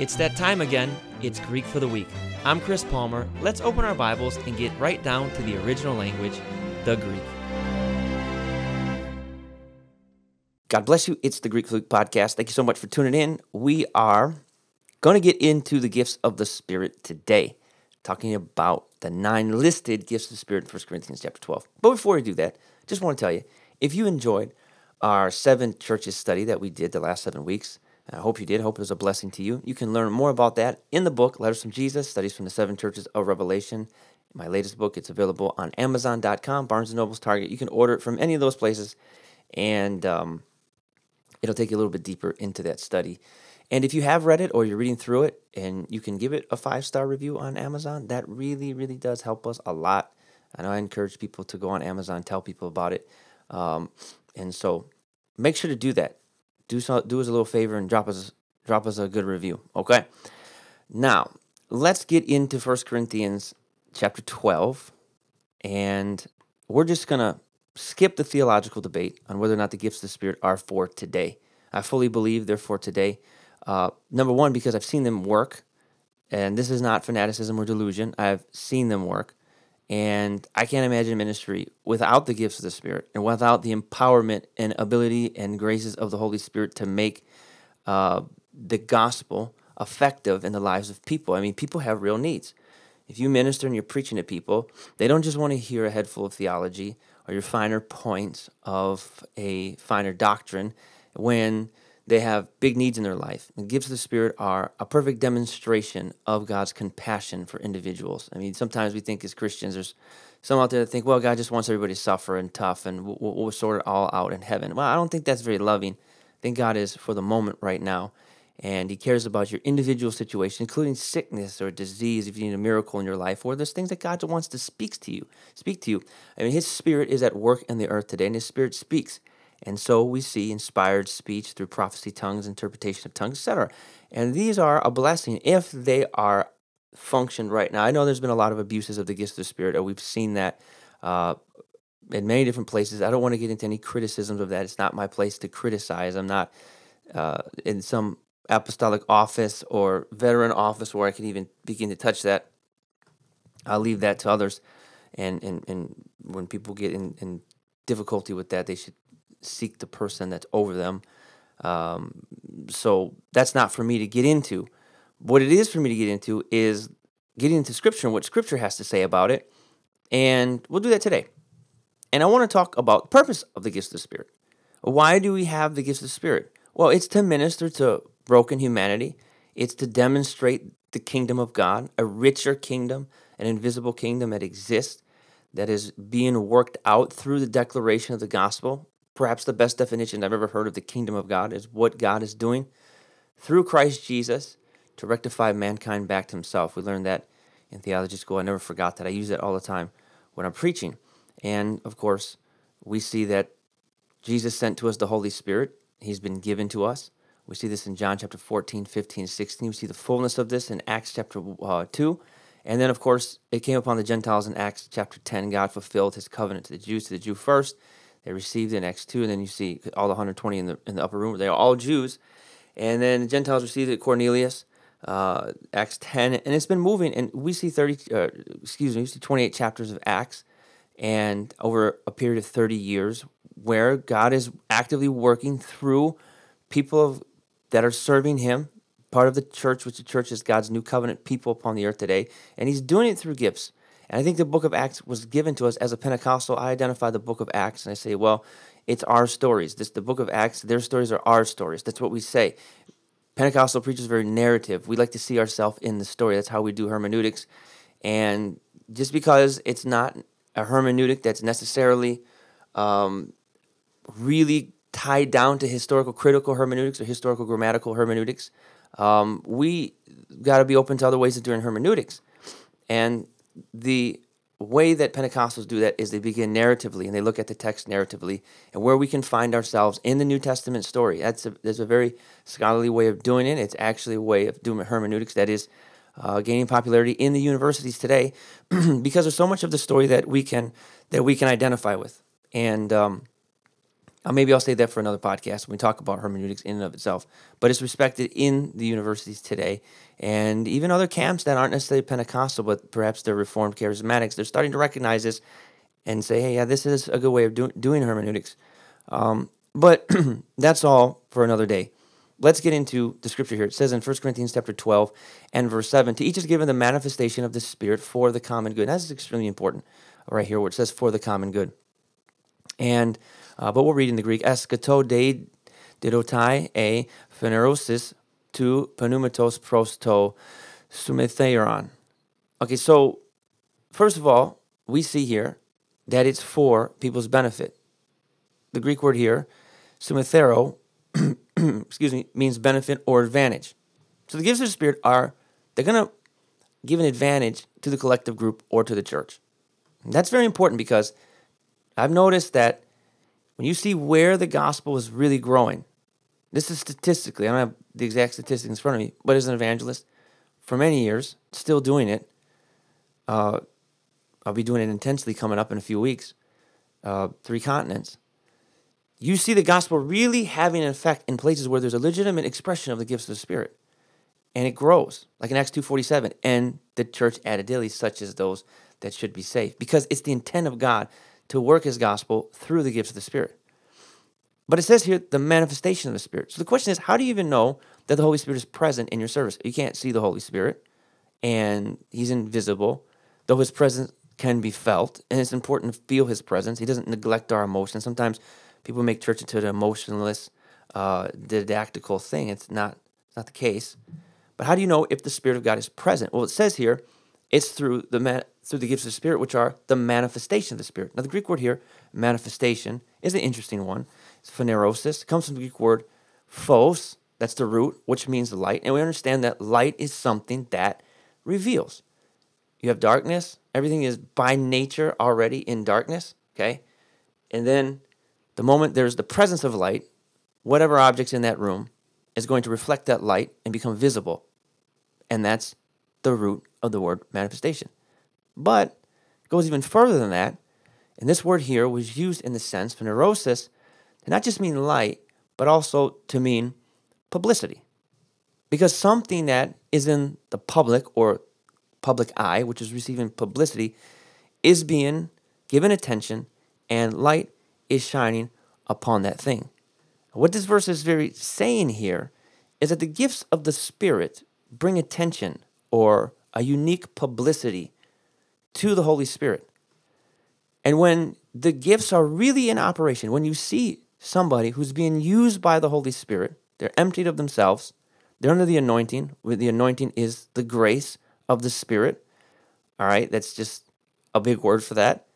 It's that time again. It's Greek for the Week. I'm Chris Palmer. Let's open our Bibles and get right down to the original language, the Greek. God bless you. It's the Greek Week podcast. Thank you so much for tuning in. We are going to get into the gifts of the Spirit today, talking about the nine listed gifts of the Spirit in 1 Corinthians chapter 12. But before we do that, just want to tell you if you enjoyed our seven churches study that we did the last seven weeks, I hope you did. Hope it was a blessing to you. You can learn more about that in the book, Letters from Jesus, Studies from the Seven Churches of Revelation. My latest book, it's available on Amazon.com, Barnes & Noble's Target. You can order it from any of those places, and um, it'll take you a little bit deeper into that study. And if you have read it or you're reading through it and you can give it a five star review on Amazon, that really, really does help us a lot. Know I encourage people to go on Amazon, tell people about it. Um, and so make sure to do that do so, do us a little favor and drop us drop us a good review. Okay. Now let's get into First Corinthians chapter twelve, and we're just gonna skip the theological debate on whether or not the gifts of the Spirit are for today. I fully believe they're for today. Uh, number one, because I've seen them work, and this is not fanaticism or delusion. I've seen them work. And I can't imagine ministry without the gifts of the Spirit and without the empowerment and ability and graces of the Holy Spirit to make uh, the gospel effective in the lives of people. I mean, people have real needs. If you minister and you're preaching to people, they don't just want to hear a head full of theology or your finer points of a finer doctrine when they have big needs in their life. The gifts of the Spirit are a perfect demonstration of God's compassion for individuals. I mean, sometimes we think as Christians, there's some out there that think, well, God just wants everybody to suffer and tough and we'll, we'll sort it all out in heaven. Well, I don't think that's very loving. I think God is for the moment right now. And he cares about your individual situation, including sickness or disease, if you need a miracle in your life, or there's things that God wants to speak to you. Speak to you. I mean, his spirit is at work in the earth today, and his spirit speaks. And so we see inspired speech through prophecy, tongues, interpretation of tongues, etc. And these are a blessing if they are functioned right. Now, I know there's been a lot of abuses of the gifts of the Spirit, and we've seen that uh, in many different places. I don't want to get into any criticisms of that. It's not my place to criticize. I'm not uh, in some apostolic office or veteran office where I can even begin to touch that. I'll leave that to others. And, and, and when people get in, in difficulty with that, they should seek the person that's over them. Um, so that's not for me to get into. What it is for me to get into is getting into Scripture and what Scripture has to say about it. And we'll do that today. And I want to talk about the purpose of the gifts of the Spirit. Why do we have the gifts of the Spirit? Well, it's to minister to broken humanity, it's to demonstrate the kingdom of God, a richer kingdom, an invisible kingdom that exists, that is being worked out through the declaration of the gospel Perhaps the best definition I've ever heard of the kingdom of God is what God is doing through Christ Jesus to rectify mankind back to himself. We learned that in theology school. I never forgot that. I use it all the time when I'm preaching. And of course, we see that Jesus sent to us the Holy Spirit. He's been given to us. We see this in John chapter 14, 15, 16. We see the fullness of this in Acts chapter uh, 2. And then, of course, it came upon the Gentiles in Acts chapter 10. God fulfilled his covenant to the Jews, to the Jew first, they received in Acts 2, and then you see all the 120 in the, in the upper room. They're all Jews. And then the Gentiles received it, Cornelius, uh, Acts 10, and it's been moving. And we see 30, uh, excuse me, we see 28 chapters of Acts, and over a period of 30 years, where God is actively working through people of, that are serving Him, part of the church, which the church is God's new covenant people upon the earth today, and He's doing it through gifts. And I think the book of Acts was given to us as a Pentecostal. I identify the book of Acts and I say, well, it's our stories. This the book of Acts, their stories are our stories. That's what we say. Pentecostal preachers very narrative. We like to see ourselves in the story. That's how we do hermeneutics. And just because it's not a hermeneutic that's necessarily um, really tied down to historical critical hermeneutics or historical grammatical hermeneutics, um, we got to be open to other ways of doing hermeneutics. And the way that Pentecostals do that is they begin narratively and they look at the text narratively and where we can find ourselves in the New Testament story. That's a, there's a very scholarly way of doing it. It's actually a way of doing hermeneutics that is uh, gaining popularity in the universities today because there's so much of the story that we can that we can identify with. And um, Uh, maybe I'll say that for another podcast when we talk about hermeneutics in and of itself. But it's respected in the universities today, and even other camps that aren't necessarily Pentecostal, but perhaps they're Reformed charismatics. They're starting to recognize this and say, "Hey, yeah, this is a good way of do- doing hermeneutics." Um, but that's all for another day. Let's get into the scripture here. It says in 1 Corinthians chapter 12 and verse 7, to each is given the manifestation of the Spirit for the common good. That's extremely important right here where it says for the common good. And uh, but we'll read in the Greek, eschato de didotai e phanerosis to pneumatos prosto sumetheron. Okay, so first of all, we see here that it's for people's benefit. The Greek word here, sumethero, excuse me, means benefit or advantage. So the gifts of the Spirit are, they're going to give an advantage to the collective group or to the church. And that's very important because I've noticed that when you see where the gospel is really growing, this is statistically, I don't have the exact statistics in front of me, but as an evangelist, for many years, still doing it, uh, I'll be doing it intensely coming up in a few weeks, uh, three continents. You see the gospel really having an effect in places where there's a legitimate expression of the gifts of the Spirit. And it grows, like in Acts 2.47, and the church added daily such as those that should be saved. Because it's the intent of God to work his gospel through the gifts of the Spirit. But it says here the manifestation of the Spirit. So the question is, how do you even know that the Holy Spirit is present in your service? You can't see the Holy Spirit, and he's invisible, though his presence can be felt, and it's important to feel his presence. He doesn't neglect our emotions. Sometimes people make church into an emotionless, uh, didactical thing. It's not, it's not the case. But how do you know if the Spirit of God is present? Well, it says here, it's through the man, through the gifts of the Spirit, which are the manifestation of the Spirit. Now, the Greek word here, manifestation, is an interesting one. It's phanerosis. It comes from the Greek word phos, that's the root, which means light. And we understand that light is something that reveals. You have darkness, everything is by nature already in darkness, okay? And then the moment there's the presence of light, whatever object's in that room is going to reflect that light and become visible. And that's the root of the word manifestation. But it goes even further than that. And this word here was used in the sense phanerosis to not just mean light, but also to mean publicity. Because something that is in the public or public eye, which is receiving publicity, is being given attention and light is shining upon that thing. What this verse is very saying here is that the gifts of the Spirit bring attention or a unique publicity to the Holy Spirit. And when the gifts are really in operation, when you see somebody who's being used by the Holy Spirit, they're emptied of themselves, they're under the anointing, the anointing is the grace of the Spirit. All right, that's just a big word for that.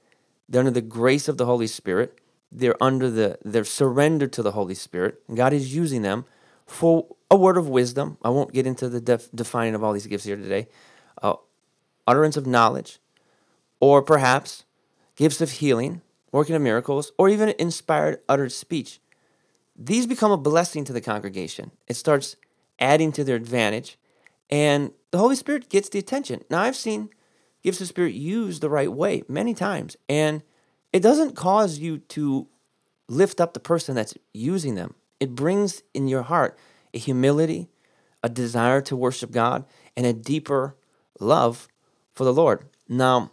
They're under the grace of the Holy Spirit. They're under the they're surrendered to the Holy Spirit. God is using them for a word of wisdom. I won't get into the def- defining of all these gifts here today. Uh, utterance of knowledge, or perhaps gifts of healing, working of miracles, or even inspired uttered speech. These become a blessing to the congregation. It starts adding to their advantage, and the Holy Spirit gets the attention. Now, I've seen gifts of Spirit used the right way many times, and it doesn't cause you to lift up the person that's using them. It brings in your heart a humility, a desire to worship God, and a deeper love for the Lord. Now,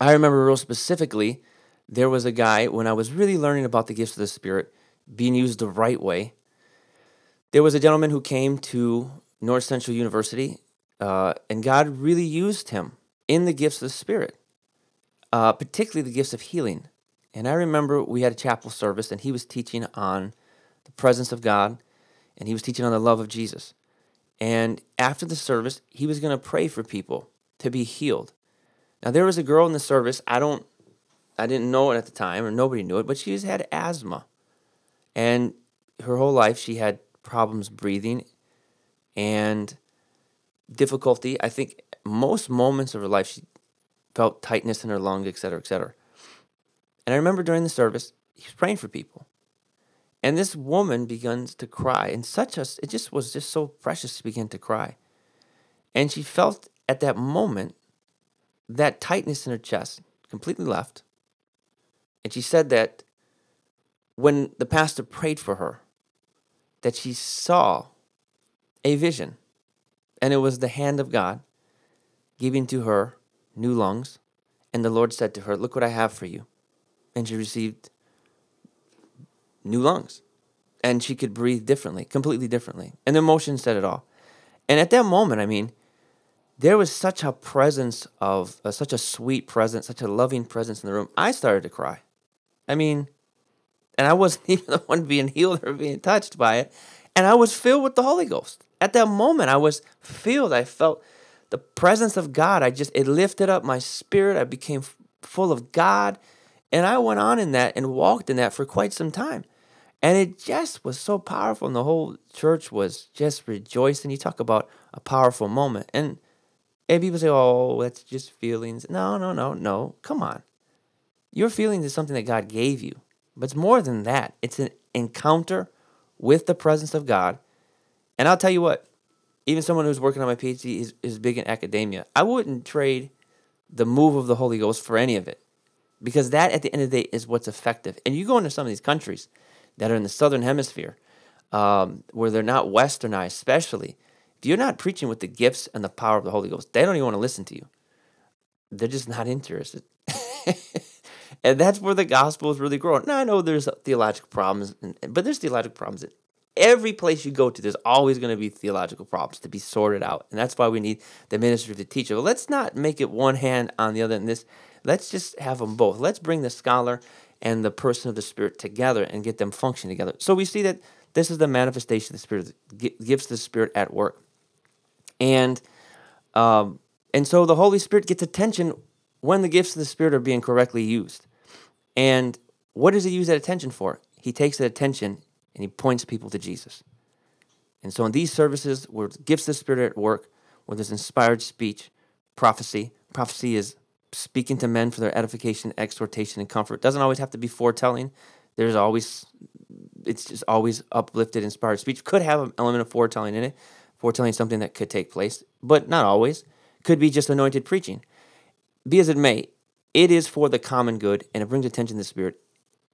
I remember real specifically, there was a guy when I was really learning about the gifts of the Spirit being used the right way. There was a gentleman who came to North Central University, uh, and God really used him in the gifts of the Spirit uh, particularly the gifts of healing. And I remember we had a chapel service, and he was teaching on the presence of God, and he was teaching on the love of Jesus. And after the service, he was going to pray for people to be healed. Now there was a girl in the service. I don't, I didn't know it at the time, or nobody knew it, but she had asthma, and her whole life she had problems breathing, and difficulty. I think most moments of her life she felt tightness in her lung, et cetera, et cetera. And I remember during the service, he was praying for people. And this woman begins to cry, and such a, it just was just so precious to begin to cry. And she felt at that moment that tightness in her chest completely left. And she said that when the pastor prayed for her, that she saw a vision. And it was the hand of God giving to her new lungs. And the Lord said to her, Look what I have for you. And she received new lungs. And she could breathe differently, completely differently. And the emotion said it all. And at that moment, I mean, there was such a presence of uh, such a sweet presence, such a loving presence in the room. I started to cry. I mean, and I wasn't even the one being healed or being touched by it. And I was filled with the Holy Ghost. At that moment, I was filled. I felt the presence of God. I just, it lifted up my spirit. I became full of God. And I went on in that and walked in that for quite some time. And it just was so powerful. And the whole church was just rejoicing. You talk about a powerful moment. And and people say, oh, that's just feelings. No, no, no, no. Come on. Your feelings is something that God gave you. But it's more than that. It's an encounter with the presence of God. And I'll tell you what, even someone who's working on my PhD is, is big in academia. I wouldn't trade the move of the Holy Ghost for any of it. Because that, at the end of the day, is what's effective. And you go into some of these countries that are in the southern hemisphere, um, where they're not westernized, especially, if you're not preaching with the gifts and the power of the Holy Ghost, they don't even want to listen to you. They're just not interested. and that's where the gospel is really growing. Now, I know there's theological problems, but there's theological problems in every place you go to. There's always going to be theological problems to be sorted out. And that's why we need the ministry of the teacher. But let's not make it one hand on the other in this. Let's just have them both. Let's bring the scholar and the person of the Spirit together and get them functioning together. So we see that this is the manifestation of the Spirit, gifts the Spirit at work and um, and so the Holy Spirit gets attention when the gifts of the Spirit are being correctly used. And what does he use that attention for? He takes that attention and he points people to Jesus. And so in these services where gifts of the Spirit at work, where there's inspired speech, prophecy, prophecy is speaking to men for their edification, exhortation, and comfort. Doesn't always have to be foretelling. There's always, it's just always uplifted, inspired speech. Could have an element of foretelling in it, foretelling something that could take place, but not always. Could be just anointed preaching. Be as it may, it is for the common good and it brings attention to the Spirit.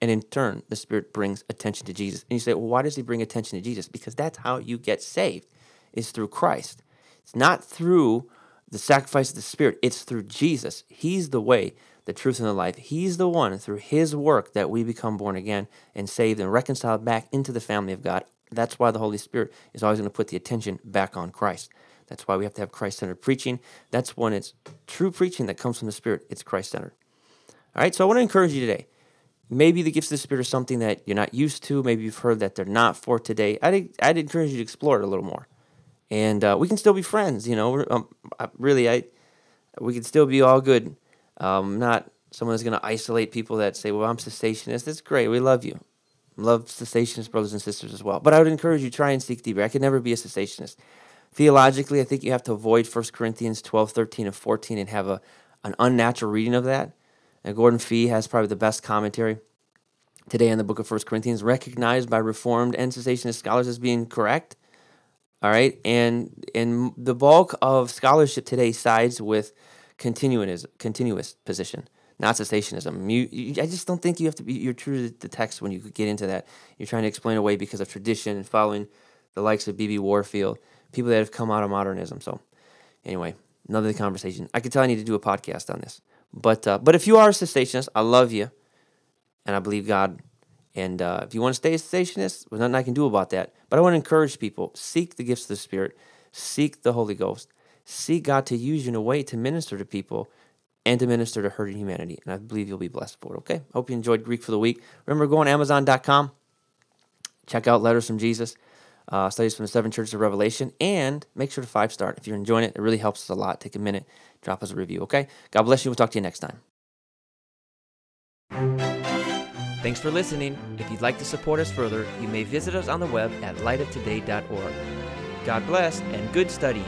And in turn, the Spirit brings attention to Jesus. And you say, well, why does He bring attention to Jesus? Because that's how you get saved, is through Christ. It's not through the sacrifice of the Spirit, it's through Jesus. He's the way, the truth, and the life. He's the one, through His work, that we become born again and saved and reconciled back into the family of God that's why the Holy Spirit is always going to put the attention back on Christ. That's why we have to have Christ centered preaching. That's when it's true preaching that comes from the Spirit, it's Christ centered. All right, so I want to encourage you today. Maybe the gifts of the Spirit are something that you're not used to. Maybe you've heard that they're not for today. I'd, I'd encourage you to explore it a little more. And uh, we can still be friends, you know. Um, really, I we can still be all good. Um, not someone that's going to isolate people that say, well, I'm cessationist. That's great. We love you love cessationist brothers and sisters as well. But I would encourage you try and seek deeper. I could never be a cessationist. Theologically, I think you have to avoid 1 Corinthians 12, 13, and 14 and have a, an unnatural reading of that. And Gordon Fee has probably the best commentary today on the book of 1 Corinthians, recognized by Reformed and cessationist scholars as being correct. All right. And and the bulk of scholarship today sides with continuous continuous position not cessationism. You, you, I just don't think you have to be. You're true to the text when you get into that. You're trying to explain away because of tradition and following the likes of B.B. Warfield, people that have come out of modernism. So, anyway, another conversation. I could tell I need to do a podcast on this. But uh, but if you are a cessationist, I love you, and I believe God. And uh, if you want to stay a cessationist, there's nothing I can do about that. But I want to encourage people: seek the gifts of the Spirit, seek the Holy Ghost, seek God to use you in a way to minister to people and to minister to hurting humanity. And I believe you'll be blessed for it. Okay. Hope you enjoyed Greek for the week. Remember, go on Amazon.com, check out Letters from Jesus, uh, studies from the seven churches of Revelation, and make sure to five star. If you're enjoying it, it really helps us a lot. Take a minute, drop us a review. Okay. God bless you. We'll talk to you next time. Thanks for listening. If you'd like to support us further, you may visit us on the web at lightoftoday.org. God bless and good study.